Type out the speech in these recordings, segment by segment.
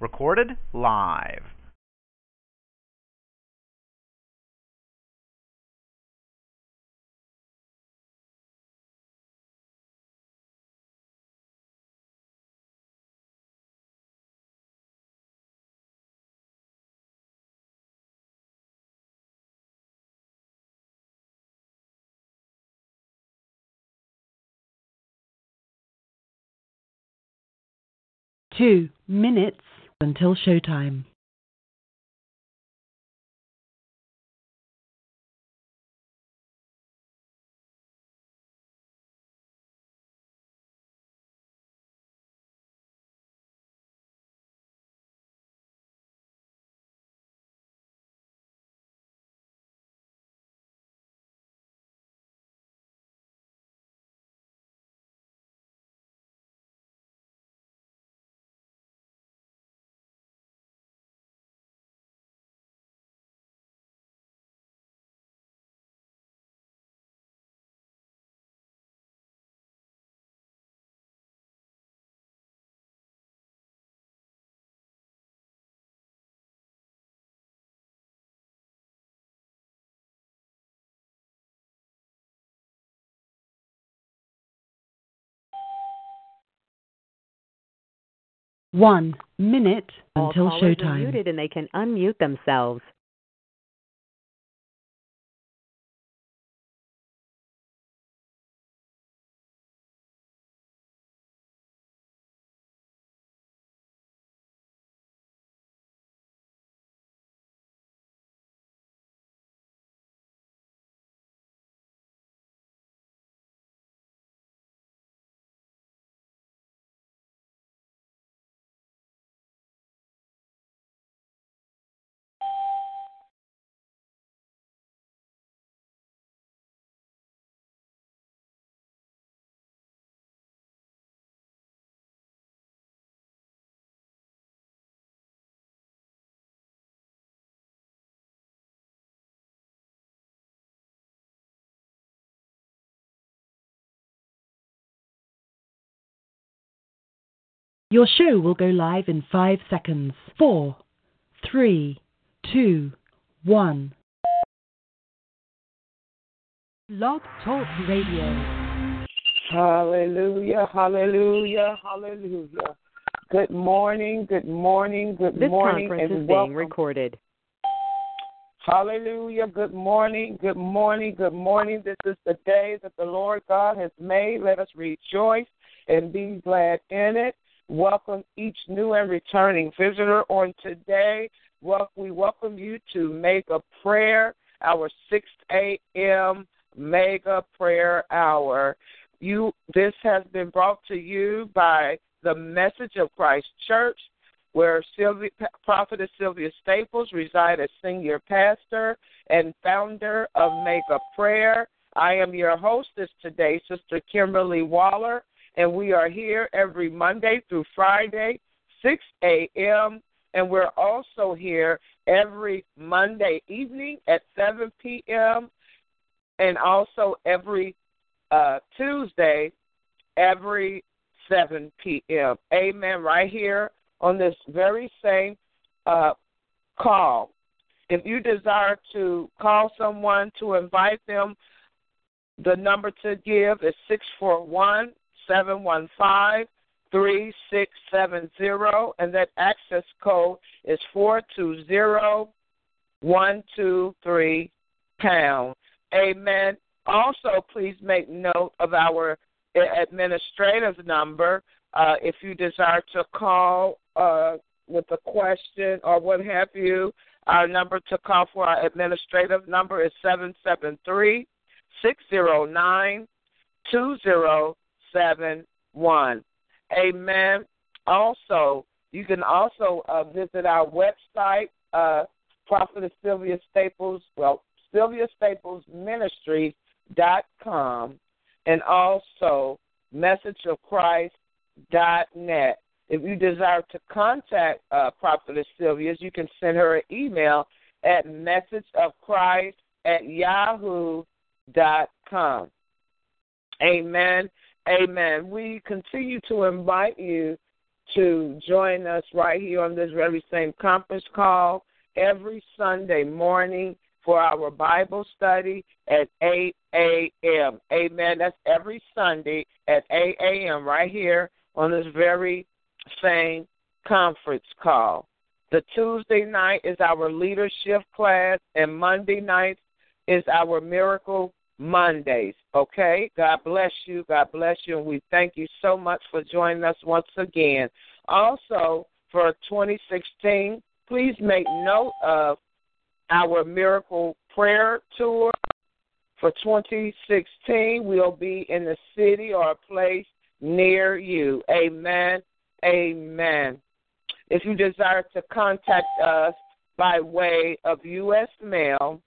Recorded live. Two minutes until showtime. One minute All until showtime. muted and they can unmute themselves. Your show will go live in five seconds. Four, three, two, one. Blog Talk Radio. Hallelujah, hallelujah, hallelujah. Good morning, good morning, good This morning, conference and is welcome. being recorded. Hallelujah, good morning, good morning, good morning. This is the day that the Lord God has made. Let us rejoice and be glad in it. Welcome each new and returning visitor on today. We welcome you to Mega Prayer, our 6 a.m. Mega Prayer Hour. You, this has been brought to you by the Message of Christ Church, where Sylvia, Prophetess Sylvia Staples resides as senior pastor and founder of Mega Prayer. I am your hostess today, Sister Kimberly Waller, and we are here every Monday through Friday, 6 a.m. And we're also here every Monday evening at 7 p.m. and also every uh, Tuesday, every 7 p.m. Amen. Right here on this very same uh, call. If you desire to call someone to invite them, the number to give is 641 715 3670, and that access code is 420 123 pound. Amen. Also, please make note of our administrative number uh, if you desire to call uh, with a question or what have you. Our number to call for our administrative number is 773 609 2071. Amen. Also, you can also uh, visit our website, uh, Prophetess Sylvia Staples, well, Sylvia Staples Ministry dot com, and also Message of Christ dot net. If you desire to contact uh, Prophetess Sylvia, you can send her an email at messageofchrist at yahoo dot com. Amen. Amen. We continue to invite you to join us right here on this very same conference call every Sunday morning for our Bible study at 8 a.m. Amen. That's every Sunday at 8 a.m. right here on this very same conference call. The Tuesday night is our leadership class, and Monday night is our miracle Mondays. Okay? God bless you. God bless you. And we thank you so much for joining us once again. Also, for 2016, please make note of our miracle prayer tour. For 2016, we'll be in the city or a place near you. Amen. Amen. If you desire to contact us by way of U.S. mail,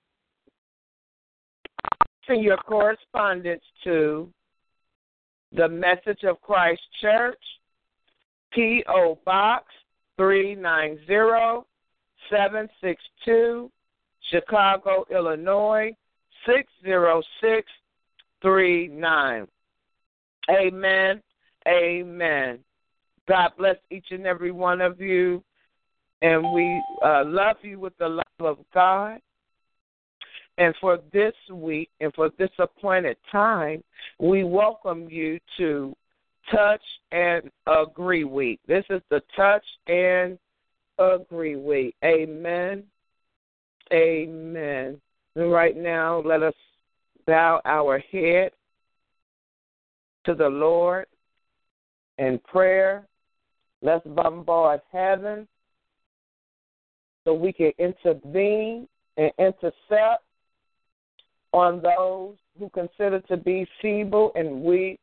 send your correspondence to the Message of Christ Church, P.O. Box 390762, Chicago, Illinois 60639. Amen. Amen. God bless each and every one of you. And we uh, love you with the love of God. And for this week and for this appointed time, we welcome you to Touch and Agree Week. This is the Touch and Agree Week. Amen. Amen. And right now, let us bow our head to the Lord in prayer. Let's bombard heaven so we can intervene and intercept on those who consider to be feeble and weak,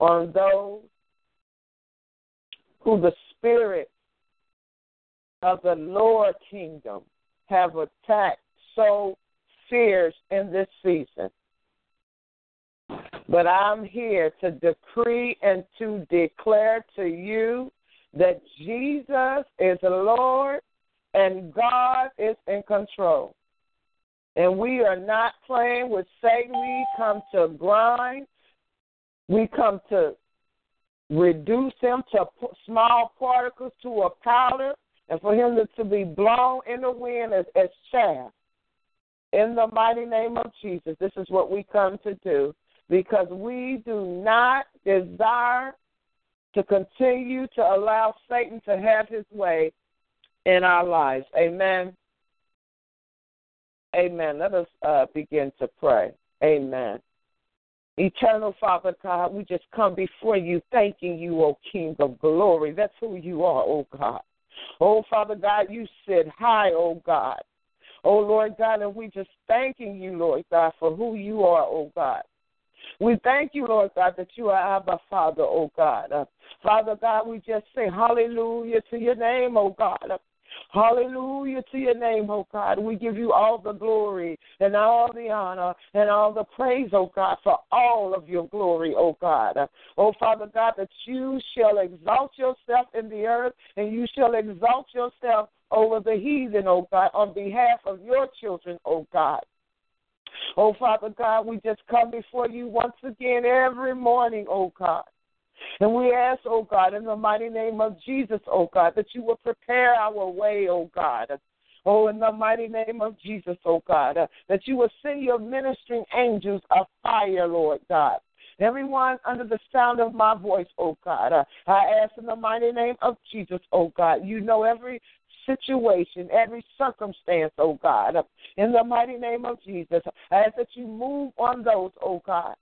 on those who the spirit of the lower kingdom have attacked so fierce in this season. But I'm here to decree and to declare to you that Jesus is Lord and God is in control. And we are not playing with Satan. We come to grind. We come to reduce him to small particles to a powder and for him to, be blown in the wind as, as chaff. In the mighty name of Jesus, this is what we come to do because we do not desire to continue to allow Satan to have his way in our lives. Amen. Amen. Let us uh, begin to pray. Amen. Eternal Father God, we just come before you thanking you, O King of glory. That's who you are, O God. Oh, Father God, you sit high, O God. Oh, Lord God, and we just thanking you, Lord God, for who you are, O God. We thank you, Lord God, that you are our Father, O God. Uh, Father God, we just say hallelujah to your name, O God. Uh, Hallelujah to your name, oh God. We give you all the glory and all the honor and all the praise, oh God, for all of your glory, oh God. Oh Father God, that you shall exalt yourself in the earth and you shall exalt yourself over the heathen, oh God, on behalf of your children, oh God. Oh, Father God, we just come before you once again every morning, oh God. And we ask, oh God, in the mighty name of Jesus, oh God, that you will prepare our way, oh God. Oh, in the mighty name of Jesus, oh God, uh, that you will send your ministering angels of fire, Lord God. Everyone under the sound of my voice, oh God, uh, I ask in the mighty name of Jesus, oh God, you know every situation, every circumstance, oh God. In the mighty name of Jesus, I ask that you move on those, oh God,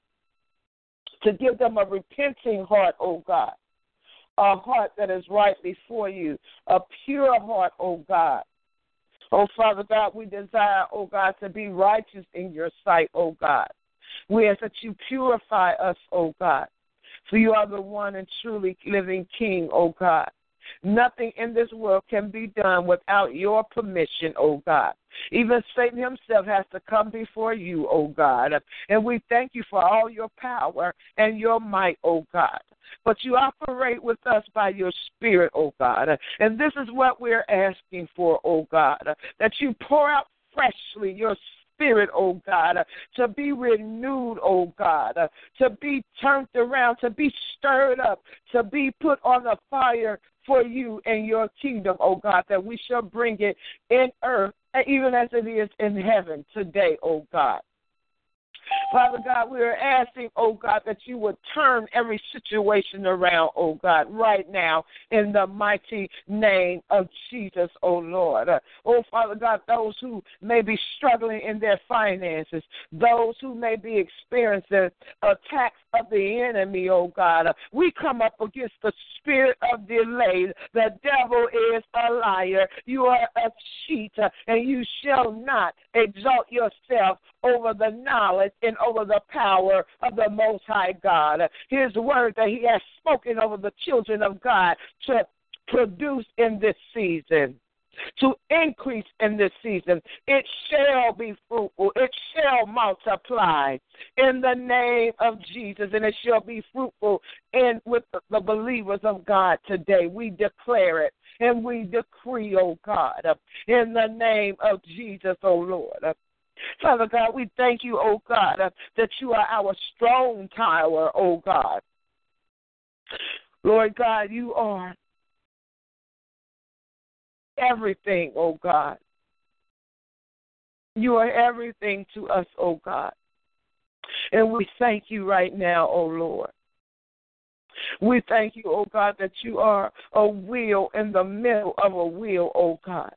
to give them a repenting heart, O God, a heart that is right before you, a pure heart, O God. Oh Father God, we desire, oh God, to be righteous in your sight, oh God. We ask that you purify us, oh God. For you are the one and truly living King, oh God. Nothing in this world can be done without your permission, oh God. Even Satan himself has to come before you, oh God. And we thank you for all your power and your might, oh God. But you operate with us by your spirit, oh God. And this is what we're asking for, O God. That you pour out freshly your spirit, oh God, to be renewed, oh God, to be turned around, to be stirred up, to be put on the fire for you and your kingdom, O God, that we shall bring it in earth, even as it is in heaven today, O God. Father God, we are asking, oh God, that you would turn every situation around, oh God, right now in the mighty name of Jesus, oh Lord. Oh Father God, those who may be struggling in their finances, those who may be experiencing attacks of the enemy, oh God, we come up against the spirit of delay. The devil is a liar. You are a cheat, and you shall not exalt yourself over the knowledge and over the power of the Most High God. His word that He has spoken over the children of God to produce in this season to increase in this season. It shall be fruitful. It shall multiply in the name of Jesus, and it shall be fruitful in with the believers of God today. We declare it and we decree, oh God, in the name of Jesus, oh Lord. Father God, we thank you, oh God, uh, that you are our strong tower, oh God. Lord God, you are everything, oh God. You are everything to us, oh God. And we thank you right now, oh Lord. We thank you, oh God, that you are a wheel in the middle of a wheel, oh God.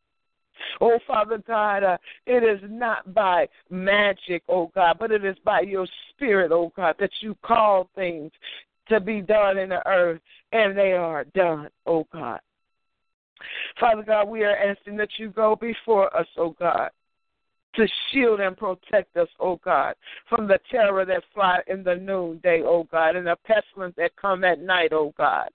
Oh, Father God, uh, it is not by magic, oh God, but it is by your spirit, oh God, that you call things to be done in the earth, and they are done, oh God. Father God, we are asking that you go before us, oh God, to shield and protect us, oh God, from the terror that fly in the noonday, oh God, and the pestilence that come at night, oh God.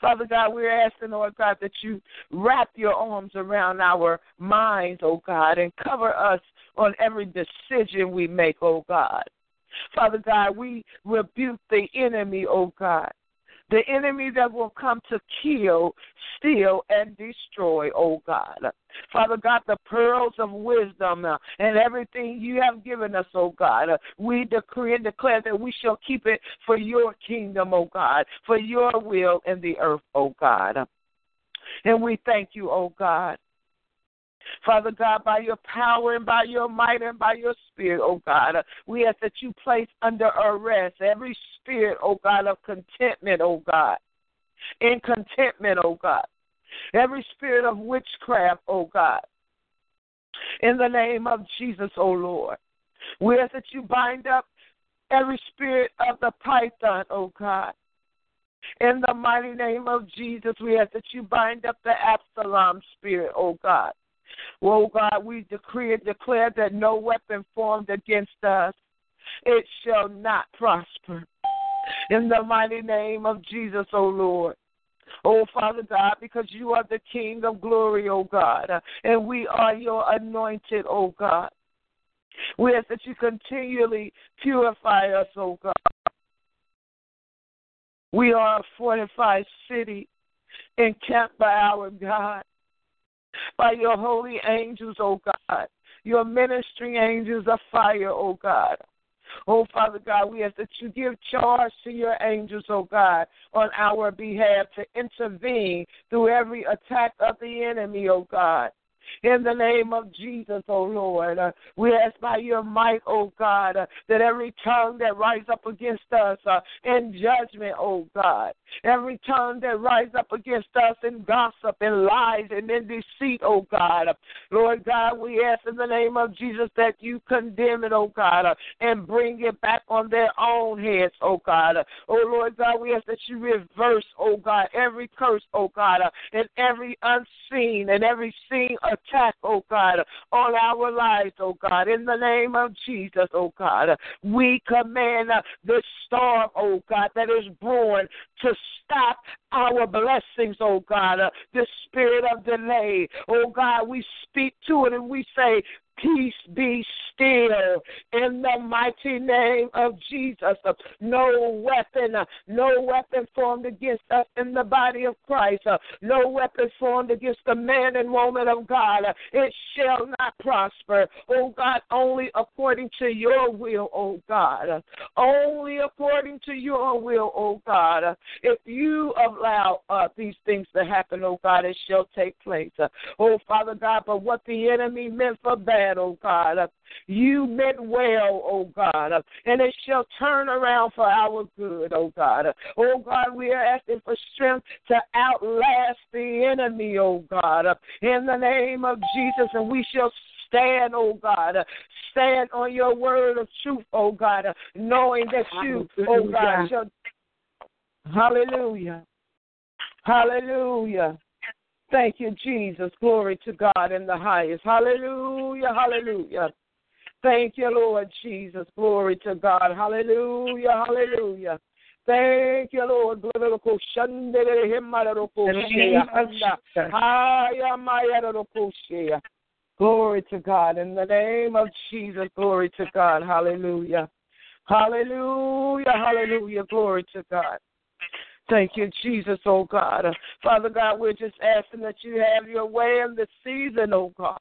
Father God, we're asking, Lord God, that you wrap your arms around our minds, oh God, and cover us on every decision we make, oh God. Father God, we rebuke the enemy, oh God the enemy that will come to kill, steal, and destroy, oh God. Father God, the pearls of wisdom uh, and everything you have given us, oh God, uh, we decree and declare that we shall keep it for your kingdom, oh God, for your will in the earth, oh God. And we thank you, oh God. Father God, by your power and by your might and by your spirit, oh God, uh, we ask that you place under arrest every spirit, oh God, of contentment, oh God. In contentment, oh God. Every spirit of witchcraft, oh God. In the name of Jesus, oh Lord. We ask that you bind up every spirit of the python, oh God. In the mighty name of Jesus, we ask that you bind up the Absalom spirit, oh God. Oh God, we decree and declare that no weapon formed against us, it shall not prosper. In the mighty name of Jesus, O oh Lord. Oh, Father God, because you are the King of glory, oh God, and we are your anointed, oh God. We ask that you continually purify us, oh God. We are a fortified city encamped by our God by your holy angels, O oh God, your ministering angels of fire, O oh God. Oh, Father God, we ask that you give charge to your angels, oh God, on our behalf to intervene through every attack of the enemy, oh God in the name of Jesus, O oh Lord. Uh, we ask by your might, O oh God, uh, that every tongue that rise up against us uh, in judgment, O oh God, every tongue that rise up against us in gossip and lies and in deceit, O God, Lord God, we ask in the name of Jesus that you condemn it, O God, uh, and bring it back on their own heads, O God. Oh Lord God, we ask that you reverse, O God, every curse, O God, and every unseen and every seen attack, oh God, on our lives, oh God. In the name of Jesus, oh God, we command this storm, oh God, that is born to stop our blessings, oh God. The spirit of delay, oh God, we speak to it and we say, Peace be still in the mighty name of Jesus. No weapon, no weapon formed against us in the body of Christ, no weapon formed against the man and woman of God. It shall not prosper. Oh God, only according to your will, oh God. Only according to your will, oh God. If you allow uh, these things to happen, oh God, it shall take place. Oh Father God, but what the enemy meant for bad, oh God, you meant well, oh God, and it shall turn around for our good, oh God. Oh God, we are asking for strength to outlast the enemy, oh God, in the name of Jesus, and we shall stand, oh God. Stand on your word of truth, oh God, knowing that you, oh God, shall. Hallelujah. Hallelujah. Thank you, Jesus. Glory to God in the highest. Hallelujah. Hallelujah. Thank you, Lord Jesus. Glory to God. Hallelujah. Hallelujah. Thank you, Lord. Glory to God. In the name of Jesus, glory to God. Hallelujah. Hallelujah. Hallelujah. Glory to God. Thank you, Jesus, oh God. Father God, we're just asking that you have your way in this season, oh God.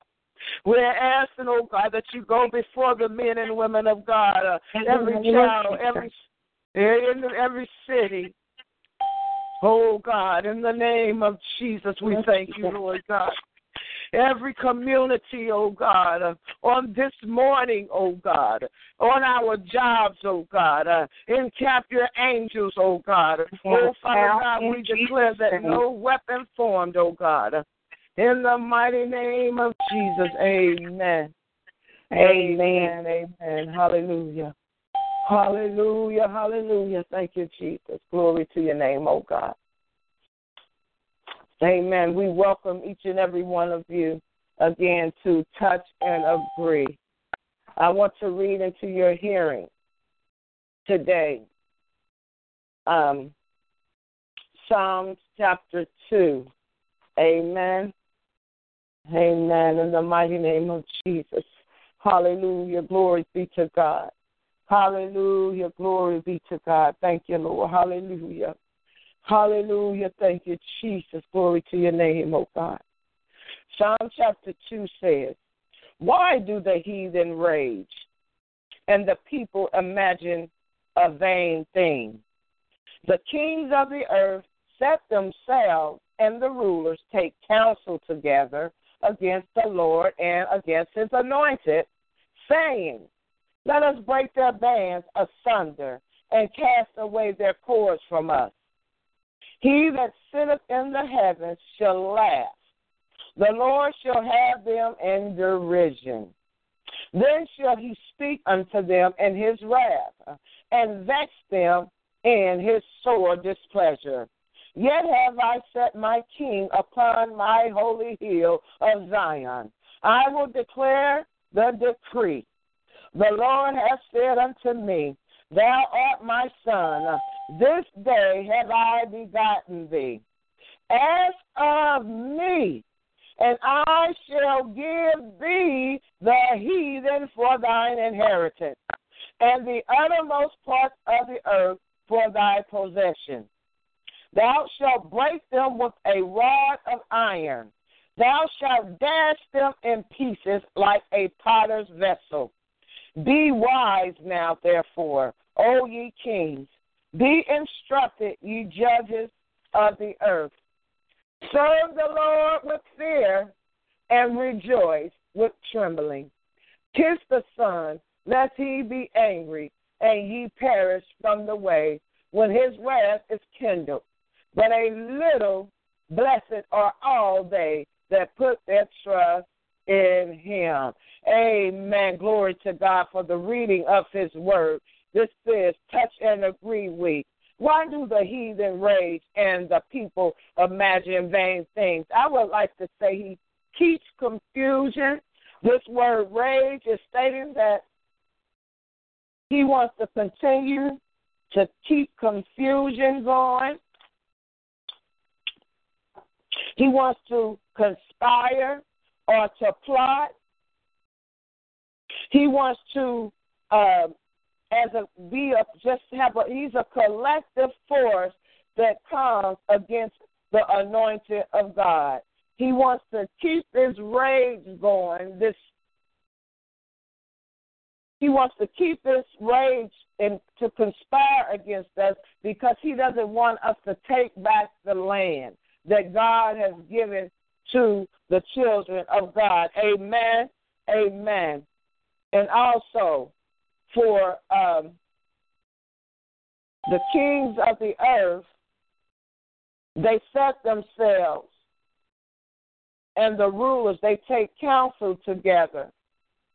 We're asking, oh God, that you go before the men and women of God, uh, every child, every in every city. Oh God, in the name of Jesus, we thank you, Lord God every community, oh God, uh, on this morning, oh God, on our jobs, oh God. Uh, encamp your angels, oh God. Oh Father God, we declare that no weapon formed, oh God. In the mighty name of Jesus, amen. Amen. Amen. Hallelujah. Hallelujah. Hallelujah. Thank you, Jesus. Glory to your name, oh God. Amen. We welcome each and every one of you again to touch and agree. I want to read into your hearing today um, Psalms chapter 2. Amen. Amen. In the mighty name of Jesus. Hallelujah. Glory be to God. Hallelujah. Glory be to God. Thank you, Lord. Hallelujah. Hallelujah. Thank you, Jesus. Glory to your name, O God. Psalm chapter 2 says, Why do the heathen rage and the people imagine a vain thing? The kings of the earth set themselves, and the rulers take counsel together against the Lord and against his anointed, saying, Let us break their bands asunder and cast away their cords from us. He that sitteth in the heavens shall laugh. The Lord shall have them in derision. Then shall he speak unto them in his wrath, and vex them in his sore displeasure. Yet have I set my king upon my holy hill of Zion. I will declare the decree. The Lord hath said unto me, Thou art my son. This day have I begotten thee. Ask of me, and I shall give thee the heathen for thine inheritance, and the uttermost parts of the earth for thy possession. Thou shalt break them with a rod of iron. Thou shalt dash them in pieces like a potter's vessel. Be wise now, therefore, O ye kings. Be instructed, ye judges of the earth. Serve the Lord with fear and rejoice with trembling. Kiss the Son, lest he be angry and ye perish from the way when his wrath is kindled. But a little blessed are all they that put their trust in him. Amen. Glory to God for the reading of his word. This says, touch and agree with. Why do the heathen rage and the people imagine vain things? I would like to say he keeps confusion. This word rage is stating that he wants to continue to keep confusion going. He wants to conspire or to plot He wants to uh, as a be a just have a he's a collective force that comes against the anointed of God. He wants to keep this rage going, this he wants to keep this rage and to conspire against us because he doesn't want us to take back the land that God has given to the children of God. Amen. Amen. And also for um, the kings of the earth, they set themselves, and the rulers, they take counsel together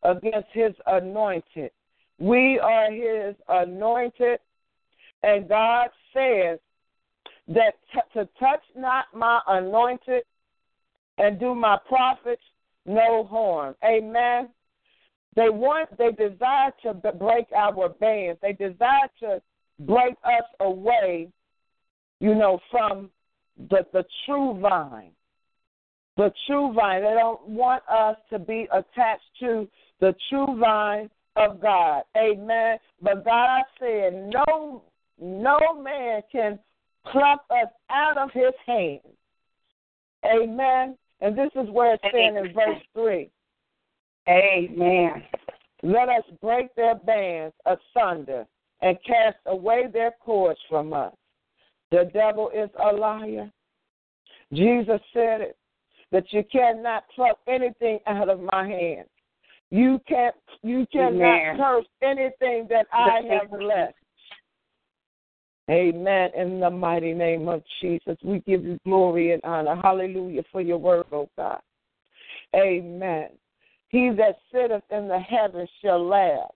against his anointed. We are his anointed, and God says that t- to touch not my anointed and do my prophets no harm. Amen. They want, they desire to break our bands. They desire to break us away, you know, from the the true vine. The true vine. They don't want us to be attached to the true vine of God. Amen. But God said, no, no man can pluck us out of his hand. Amen. And this is where it's saying in verse 3. Amen. Let us break their bands asunder and cast away their cords from us. The devil is a liar. Jesus said it that you cannot pluck anything out of my hand. You can't you cannot Amen. curse anything that I have left. Amen. In the mighty name of Jesus, we give you glory and honor. Hallelujah for your word, oh God. Amen. He that sitteth in the heavens shall laugh.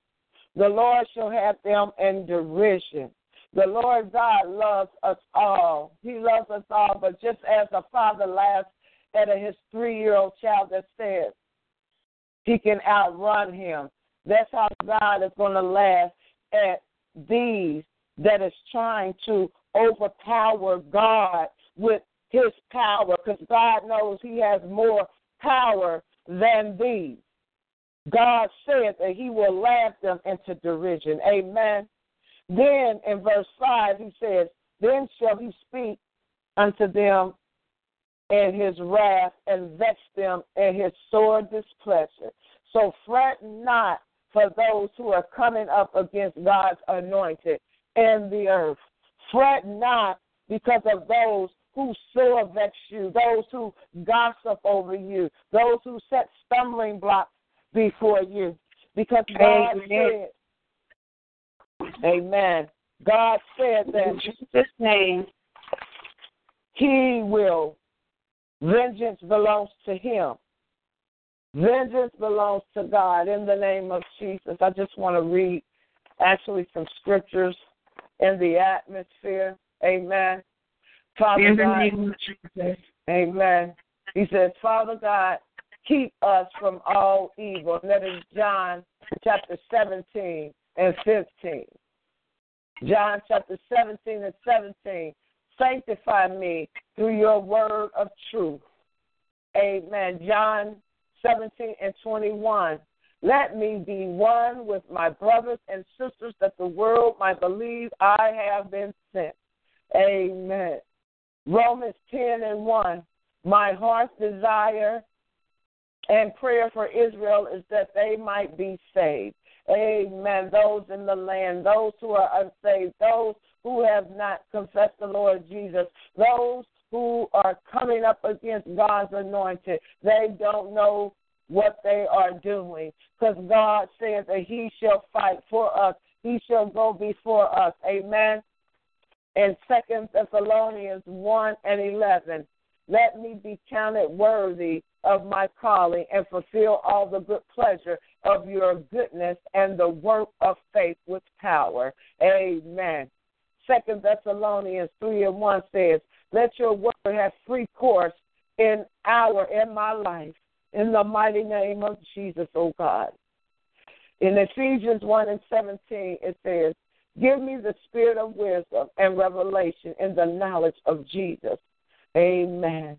The Lord shall have them in derision. The Lord God loves us all. He loves us all, but just as a father laughs at his three year old child that says he can outrun him, that's how God is going to laugh at these that is trying to overpower God with his power because God knows he has more power than these. God said that he will laugh them into derision. Amen. Then in verse 5, he says, Then shall he speak unto them in his wrath and vex them in his sore displeasure. So fret not for those who are coming up against God's anointed in the earth. Fret not because of those who sore vex you, those who gossip over you, those who set stumbling blocks before you. Because God Amen. said, Amen. God said that in Jesus' name, He will. Vengeance belongs to Him. Vengeance belongs to God in the name of Jesus. I just want to read actually some scriptures in the atmosphere. Amen. Father in the God, name of Jesus. Amen. He says, Father God, keep us from all evil. And that is John chapter 17 and 15. John chapter 17 and 17. Sanctify me through your word of truth. Amen. John 17 and 21. Let me be one with my brothers and sisters that the world might believe I have been sent. Amen. Romans 10 and 1. My heart's desire and prayer for Israel is that they might be saved. Amen. Those in the land, those who are unsaved, those who have not confessed the Lord Jesus, those who are coming up against God's anointed, they don't know what they are doing because God says that He shall fight for us, He shall go before us. Amen. In Second Thessalonians 1 and 11, let me be counted worthy of my calling and fulfill all the good pleasure of your goodness and the work of faith with power. Amen. Second Thessalonians three and one says, Let your word have free course in our in my life. In the mighty name of Jesus, O God. In Ephesians 1 and 17, it says, Give me the spirit of wisdom and revelation in the knowledge of Jesus. Amen.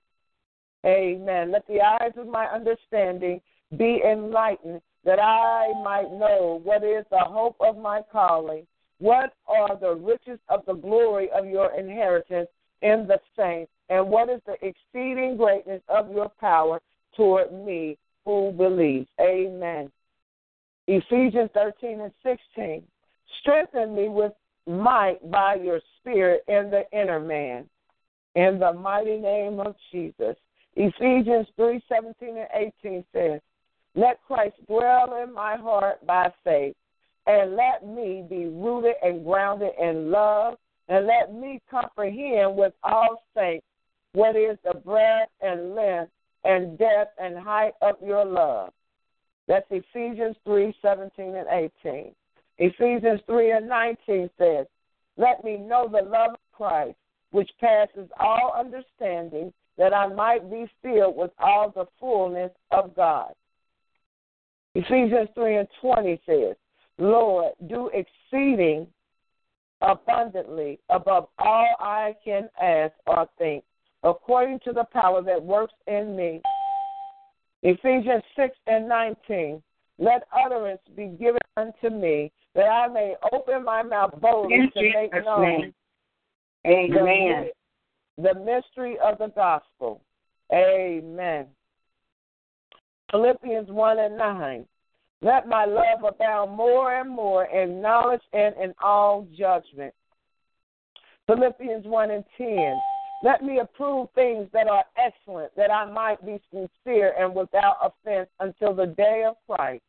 Amen. Let the eyes of my understanding be enlightened that I might know what is the hope of my calling, what are the riches of the glory of your inheritance in the saints, and what is the exceeding greatness of your power toward me who believes. Amen. Ephesians 13 and 16. Strengthen me with might by your spirit in the inner man. In the mighty name of Jesus. Ephesians 3 17 and 18 says, Let Christ dwell in my heart by faith, and let me be rooted and grounded in love, and let me comprehend with all saints what is the breadth and length and depth and height of your love. That's Ephesians 3 17 and 18. Ephesians 3 and 19 says, Let me know the love of Christ, which passes all understanding, that I might be filled with all the fullness of God. Ephesians 3 and 20 says, Lord, do exceeding abundantly above all I can ask or think, according to the power that works in me. Ephesians 6 and 19. Let utterance be given unto me, that I may open my mouth boldly to make known. Amen. the, the mystery of the gospel. Amen. Philippians 1 and 9. Let my love abound more and more in knowledge and in all judgment. Philippians 1 and 10. Let me approve things that are excellent, that I might be sincere and without offense until the day of Christ.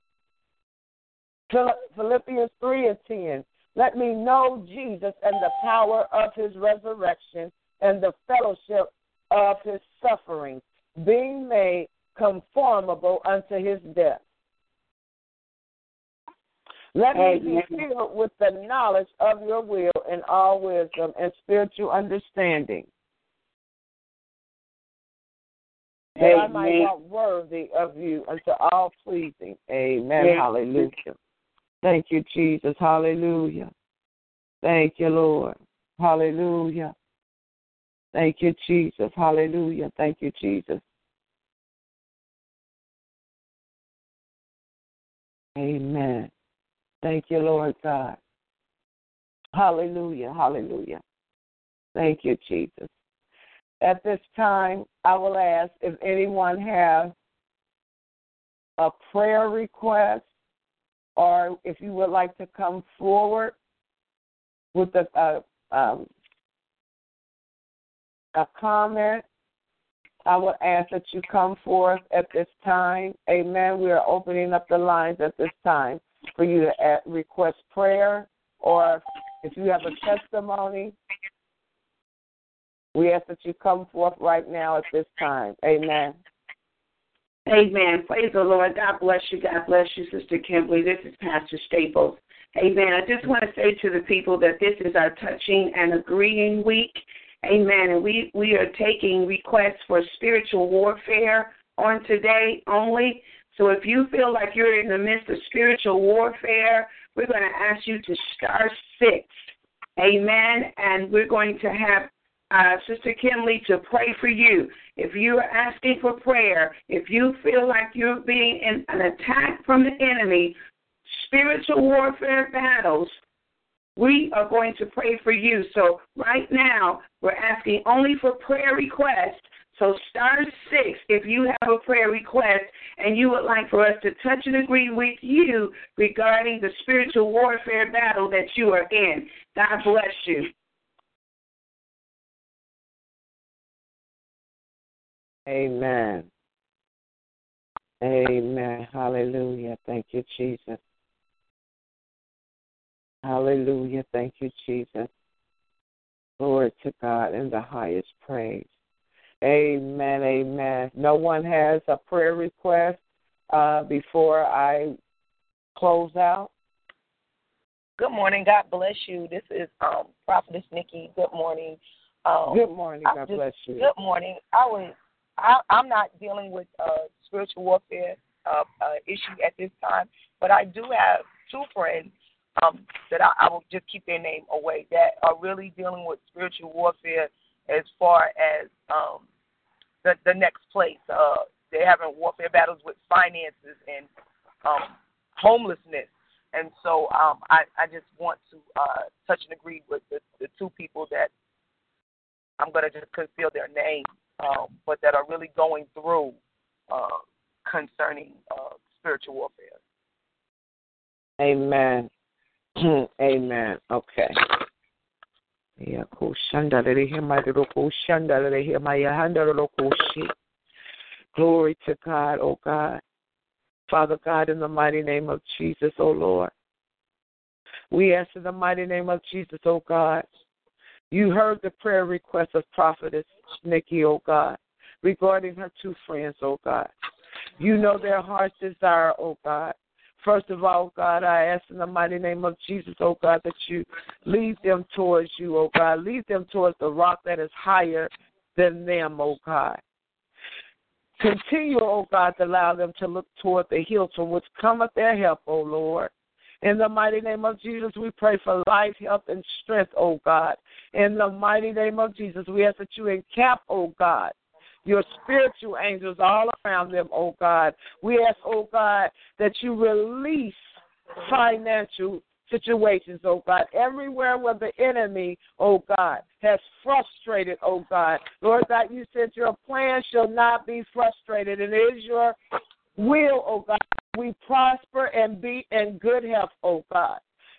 Philippians 3 and 10. Let me know Jesus and the power of his resurrection and the fellowship of his sufferings, being made conformable unto his death. Let me be filled with the knowledge of your will and all wisdom and spiritual understanding. That I might Amen. walk worthy of you unto all pleasing. Amen. Yes. Hallelujah. Thank you, Jesus. Hallelujah. Thank you, Lord. Hallelujah. Thank you, Jesus. Hallelujah. Thank you, Jesus. Amen. Thank you, Lord God. Hallelujah. Hallelujah. Thank you, Jesus. At this time, I will ask if anyone has a prayer request or if you would like to come forward with a, a, um, a comment, I would ask that you come forth at this time. Amen. We are opening up the lines at this time for you to request prayer or if you have a testimony, we ask that you come forth right now at this time. Amen. Amen. Praise the Lord. God bless you. God bless you, Sister Kimberly. This is Pastor Staples. Amen. I just want to say to the people that this is our touching and agreeing week. Amen. And we, we are taking requests for spiritual warfare on today only. So if you feel like you're in the midst of spiritual warfare, we're going to ask you to star six. Amen. And we're going to have uh, Sister Kimberly to pray for you. If you are asking for prayer, if you feel like you're being in an attack from the enemy, spiritual warfare battles, we are going to pray for you. So right now, we're asking only for prayer requests. So star six if you have a prayer request and you would like for us to touch and agree with you regarding the spiritual warfare battle that you are in. God bless you. Amen. Amen. Hallelujah. Thank you, Jesus. Hallelujah. Thank you, Jesus. Glory to God in the highest praise. Amen. Amen. No one has a prayer request uh, before I close out. Good morning. God bless you. This is um, Prophetess Nikki. Good morning. Um, Good morning. God just- bless you. Good morning. I was. I, I'm not dealing with uh, spiritual warfare uh, uh, issue at this time, but I do have two friends um, that I, I will just keep their name away that are really dealing with spiritual warfare as far as um, the the next place. Uh, they're having warfare battles with finances and um, homelessness. And so um, I, I just want to uh, touch and agree with the, the two people that I'm going to just conceal their name, um, but that are really going through uh, concerning uh, spiritual warfare. Amen. Amen. Okay. Glory to God, oh God. Father God, in the mighty name of Jesus, oh Lord. We ask in the mighty name of Jesus, oh God. You heard the prayer request of prophetess Nikki, oh God, regarding her two friends, oh God. You know their heart's desire, oh God. First of all, God, I ask in the mighty name of Jesus, oh God, that you lead them towards you, oh God. Lead them towards the rock that is higher than them, oh God. Continue, oh God, to allow them to look toward the hills from which cometh their help, oh Lord. In the mighty name of Jesus, we pray for life, health, and strength, oh God. In the mighty name of Jesus, we ask that you encamp, oh God, your spiritual angels all around them, oh God. We ask, oh God, that you release financial situations, oh God. Everywhere where the enemy, oh God, has frustrated, oh God. Lord God, you said your plan shall not be frustrated, and it is your will, oh God. We prosper and be in good health, oh God.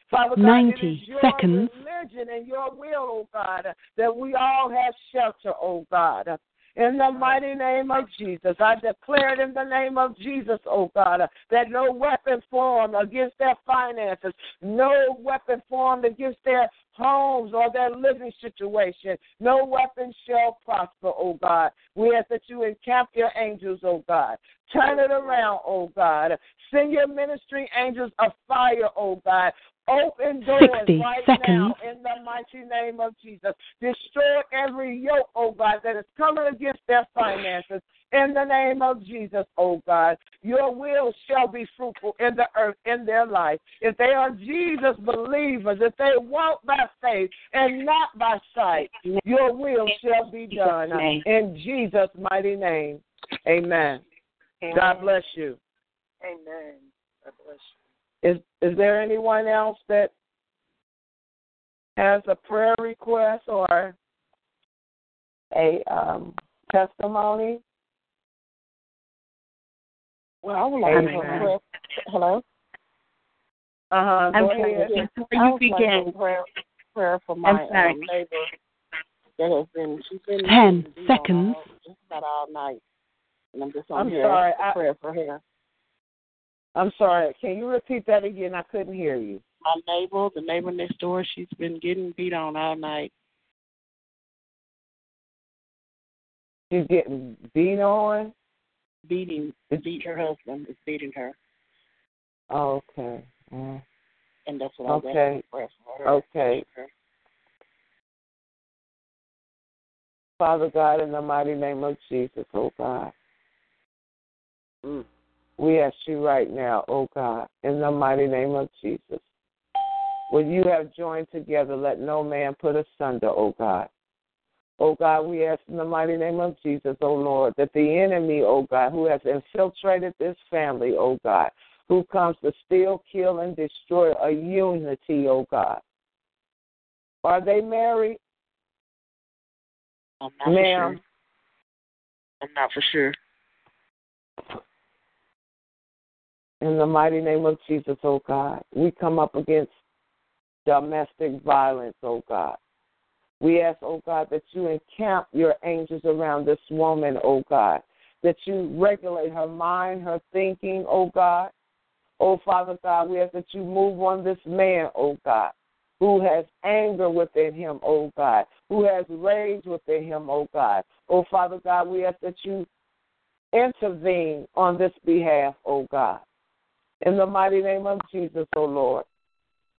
Father God, 90 it is your seconds. religion and your will, oh God, that we all have shelter, oh God. In the mighty name of Jesus, I declare it in the name of Jesus, oh God, that no weapon formed against their finances, no weapon formed against their homes or their living situation, no weapon shall prosper, oh God. We ask that you encamp your angels, oh God. Turn it around, oh God. Send your ministry angels of fire, oh God. Open doors 60 right seconds. now in the mighty name of Jesus. Destroy every yoke, oh God, that is coming against their finances. In the name of Jesus, oh God, your will shall be fruitful in the earth, in their life. If they are Jesus believers, if they walk by faith and not by sight, your will shall be done. In Jesus' mighty name, amen. God bless you. Amen. God bless you. Is is there anyone else that has a prayer request or a um, testimony? Well, I would like to have a Amen. prayer. Hello? Uh huh. I'm Go sorry. Before you would like begin, prayer, prayer for I'm my sorry. um, neighbor that has been, she's been 10 seconds. all- just about all night. And I'm just on I'm here sorry, asking I- prayer for her. I'm sorry. Can you repeat that again? I couldn't hear you. My neighbor, the neighbor next door, she's been getting beat on all night. She's getting beat on. Beating, beat her husband is beating her. Okay. Mm. And that's what I was Okay. asking for prayer for her. Okay. Father God, in the mighty name of Jesus, oh God. Mm. We ask you right now, oh God, in the mighty name of Jesus. When you have joined together, let no man put asunder, oh God. Oh God, we ask in the mighty name of Jesus, oh Lord, that the enemy, oh God, who has infiltrated this family, oh God, who comes to steal, kill, and destroy a unity, oh God. Are they married? I'm not for sure. I'm not for sure. In the mighty name of Jesus, oh God, we come up against domestic violence, oh God. We ask, oh God, that you encamp your angels around this woman, oh God, that you regulate her mind, her thinking, oh God. Oh Father God, we ask that you move on this man, oh God, who has anger within him, oh God, who has rage within him, oh God. Oh Father God, we ask that you intervene on this behalf, oh God. In the mighty name of Jesus, O Lord,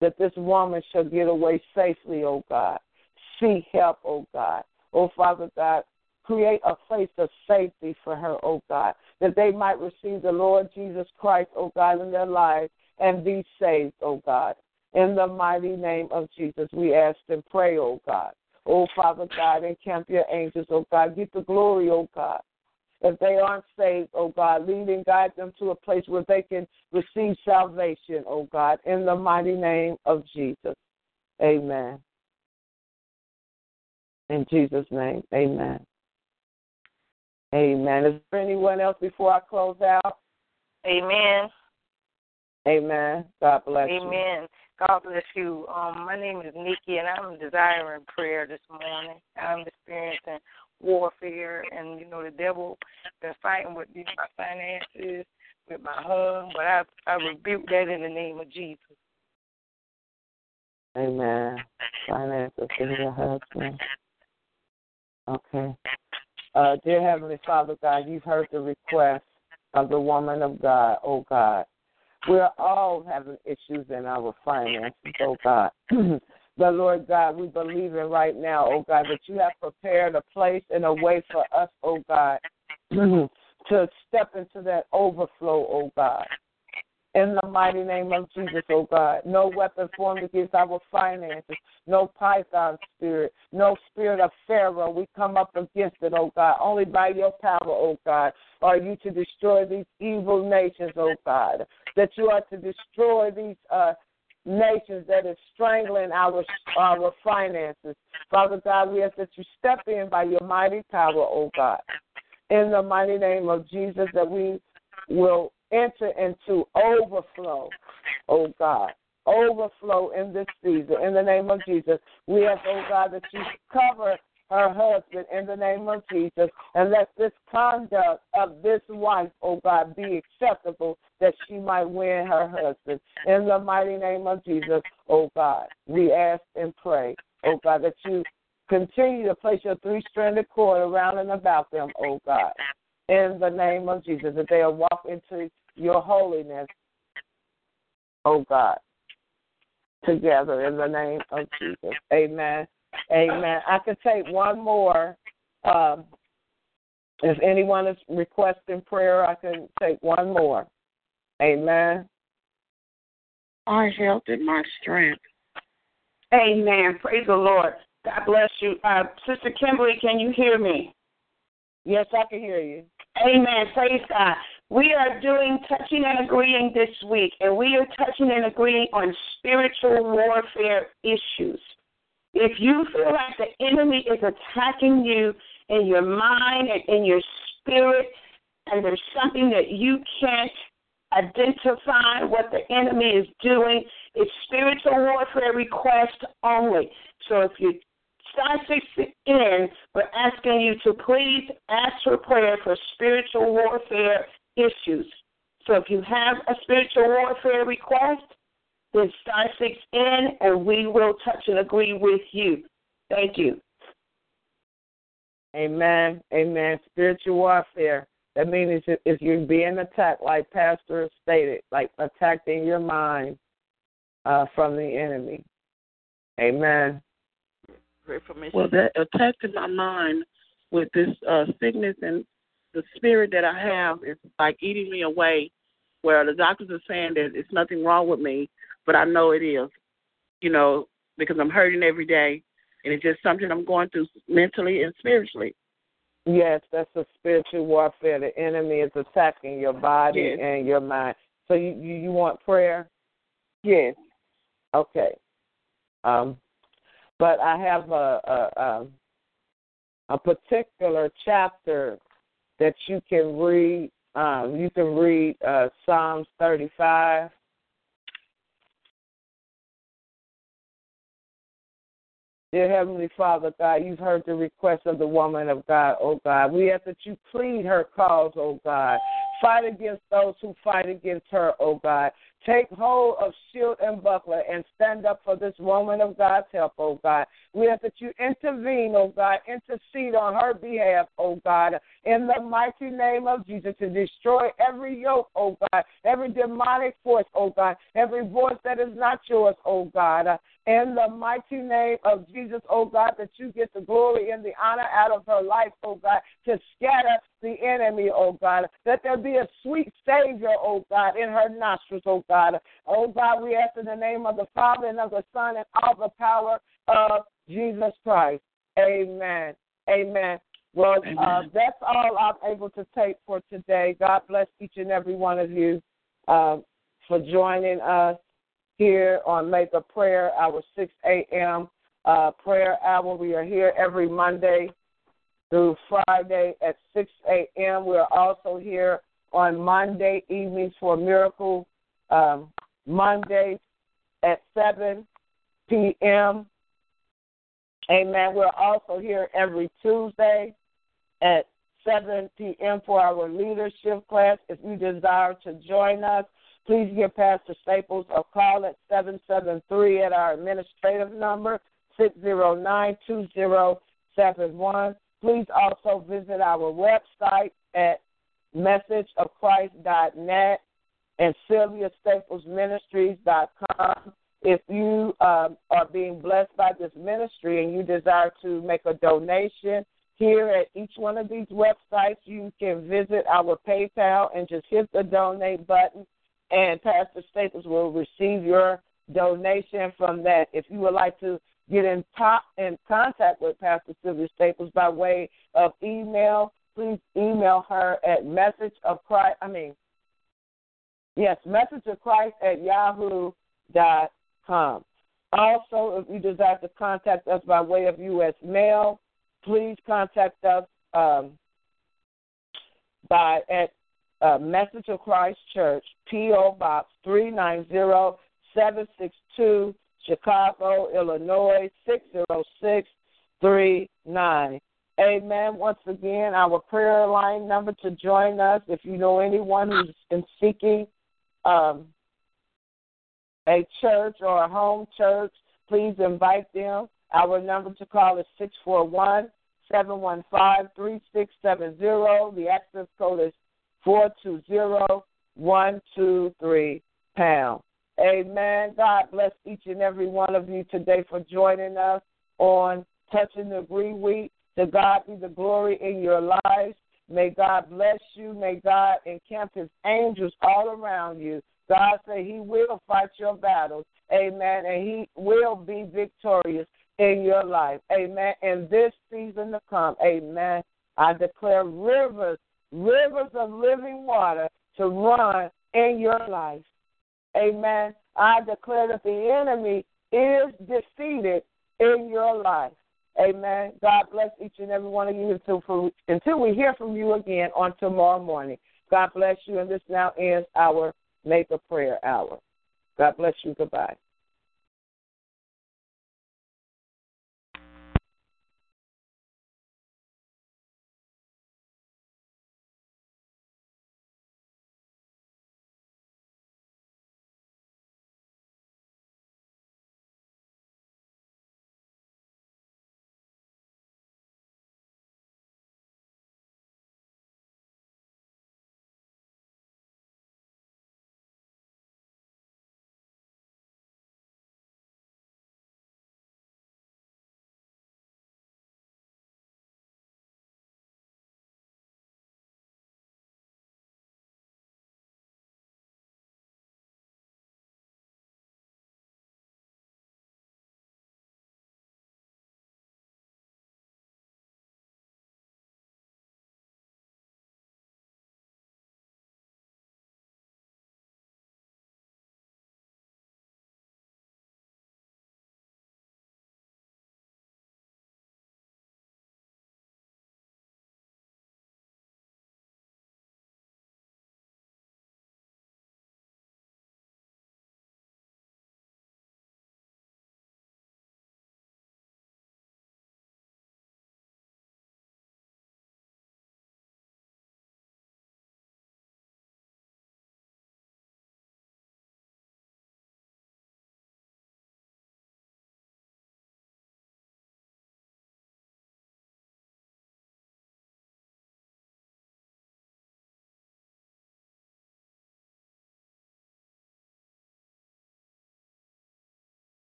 that this woman shall get away safely, O God. Seek help, O God. O Father God, create a place of safety for her, O God, that they might receive the Lord Jesus Christ, O God, in their lives and be saved, O God. In the mighty name of Jesus, we ask and pray, O God. O Father God, encamp your angels, O God. Get the glory, O God. If they aren't saved, oh God. Lead and guide them to a place where they can receive salvation, oh God, in the mighty name of Jesus. Amen. In Jesus' name, amen. Amen. Is there anyone else before I close out? Amen. Amen. God bless you. Amen. God bless you. Um, my name is Nikki, and I'm desiring prayer this morning. I'm experiencing warfare, and you know the devil been fighting with me, my finances, with my home, but I I rebuke that in the name of Jesus. Amen. Finances for your husband. Okay. Uh, dear Heavenly Father God, you've heard the request of the woman of God, oh God. We're all having issues in our finances, oh God. but Lord God, we believe in right now, oh God, that you have prepared a place and a way for us, oh God, to step into that overflow, oh God. In the mighty name of Jesus, oh God. No weapon formed against our finances, no python spirit, no spirit of Pharaoh. We come up against it, oh God. Only by your power, oh God, are you to destroy these evil nations, oh God. That you are to destroy these uh nations that is strangling our our finances. Father God, we ask that you step in by your mighty power, oh God. In the mighty name of Jesus, that we will enter into overflow, oh God. Overflow in this season. In the name of Jesus. We ask, oh God, that you cover her husband in the name of Jesus and let this conduct of this wife, oh God, be acceptable that she might win her husband. In the mighty name of Jesus, oh God, we ask and pray, oh God, that you continue to place your three stranded cord around and about them, oh God. In the name of Jesus, that they'll walk into your holiness, oh God, together in the name of Jesus. Amen. Amen. I can take one more. Um, if anyone is requesting prayer, I can take one more. Amen. Our health and my strength. Amen. Praise the Lord. God bless you. Uh, Sister Kimberly, can you hear me? Yes, I can hear you. Amen. Praise God. We are doing touching and agreeing this week, and we are touching and agreeing on spiritual warfare issues. If you feel like the enemy is attacking you in your mind and in your spirit, and there's something that you can't identify what the enemy is doing, it's spiritual warfare request only. So if you start six in, we're asking you to please ask for prayer for spiritual warfare issues. So if you have a spiritual warfare request, then star six in and we will touch and agree with you. Thank you. Amen. Amen. Spiritual warfare. That means if you're being attacked, like Pastor stated, like attacked in your mind uh, from the enemy. Amen. Well, that attack in my mind with this uh, sickness and the spirit that I have is like eating me away. Where the doctors are saying that it's nothing wrong with me, but I know it is. You know, because I'm hurting every day, and it's just something I'm going through mentally and spiritually. Yes, that's a spiritual warfare. The enemy is attacking your body Yes. and your mind. So you, you you want prayer? Yes. Okay. Um, but I have a a, a a particular chapter that you can read. Um, you can read uh, Psalms 35. Dear Heavenly Father, God, you've heard the request of the woman of God, oh God. We ask that you plead her cause, oh God. Fight against those who fight against her, oh God. Take hold of shield and buckler and stand up for this woman of God's help, oh God. We ask that you intervene, oh God, intercede on her behalf, oh God, in the mighty name of Jesus to destroy every yoke, oh God, every demonic force, oh God, every voice that is not yours, oh God. In the mighty name of Jesus, oh God, that you get the glory and the honor out of her life, oh God, to scatter the enemy, oh God. Let there be a sweet Savior, oh God, in her nostrils, oh God. Oh God, we ask in the name of the Father and of the Son and all the power of Jesus Christ. Amen. Amen. Well, uh, that's all I'm able to take for today. God bless each and every one of you uh, for joining us here on Mega Prayer, our 6 a.m. Uh, prayer hour. We are here every Monday through Friday at 6 a.m. We are also here on Monday evenings for Miracle um, Mondays at 7 p.m. Amen. We're also here every Tuesday at 7 p.m. for our leadership class. If you desire to join us, please give Pastor Staples a call at 773 at our administrative number, 609 2071. Please also visit our website at messageofchrist.net and SylviaStaplesMinistries.com. If you um, are being blessed by this ministry and you desire to make a donation, here at each one of these websites, you can visit our PayPal and just hit the donate button, and Pastor Staples will receive your donation from that. If you would like to get in top in contact with Pastor Sylvia Staples by way of email, please email her at message of Christ. I mean, yes, message of Christ at yahoo dot com. Also, if you desire to contact us by way of U.S. mail, please contact us um, by at uh, Message of Christ Church, P.O. Box 390762, Chicago, Illinois 60639. Amen. Once again, our prayer line number to join us. If you know anyone who's been seeking um, a church or a home church, please invite them. Our number to call is 641 715 3670. The access code is 420 123 pound. Amen. God bless each and every one of you today for joining us on Touching the Agree Week. To God be the glory in your lives. May God bless you. May God encamp his angels all around you. God said he will fight your battles. Amen. And he will be victorious in your life. Amen. In this season to come. Amen. I declare rivers, rivers of living water to run in your life. Amen. I declare that the enemy is defeated in your life. Amen. God bless each and every one of you until, until we hear from you again on tomorrow morning. God bless you, and this now ends our Mega Prayer Hour. God bless you. Goodbye.